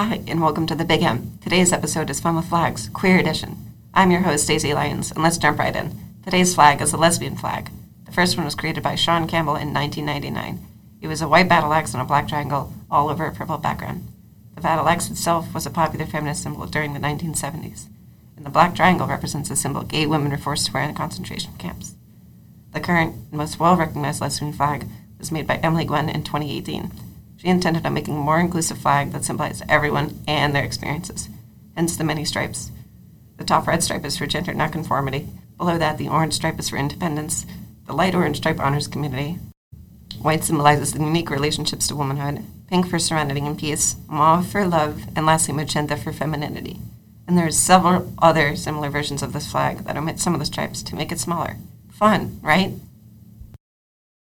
Hi, and welcome to the Big M. Today's episode is Fun with Flags, Queer Edition. I'm your host, Daisy Lyons, and let's jump right in. Today's flag is a lesbian flag. The first one was created by Sean Campbell in 1999. It was a white battle axe on a black triangle all over a purple background. The battle axe itself was a popular feminist symbol during the 1970s, and the black triangle represents the symbol gay women were forced to wear in concentration camps. The current most well recognized lesbian flag was made by Emily Gwen in 2018. She intended on making a more inclusive flag that symbolized everyone and their experiences, hence the many stripes. The top red stripe is for gender nonconformity. Below that, the orange stripe is for independence. The light orange stripe honors community. White symbolizes the unique relationships to womanhood. Pink for serenity and peace. Mauve for love. And lastly, magenta for femininity. And there are several other similar versions of this flag that omit some of the stripes to make it smaller. Fun, right?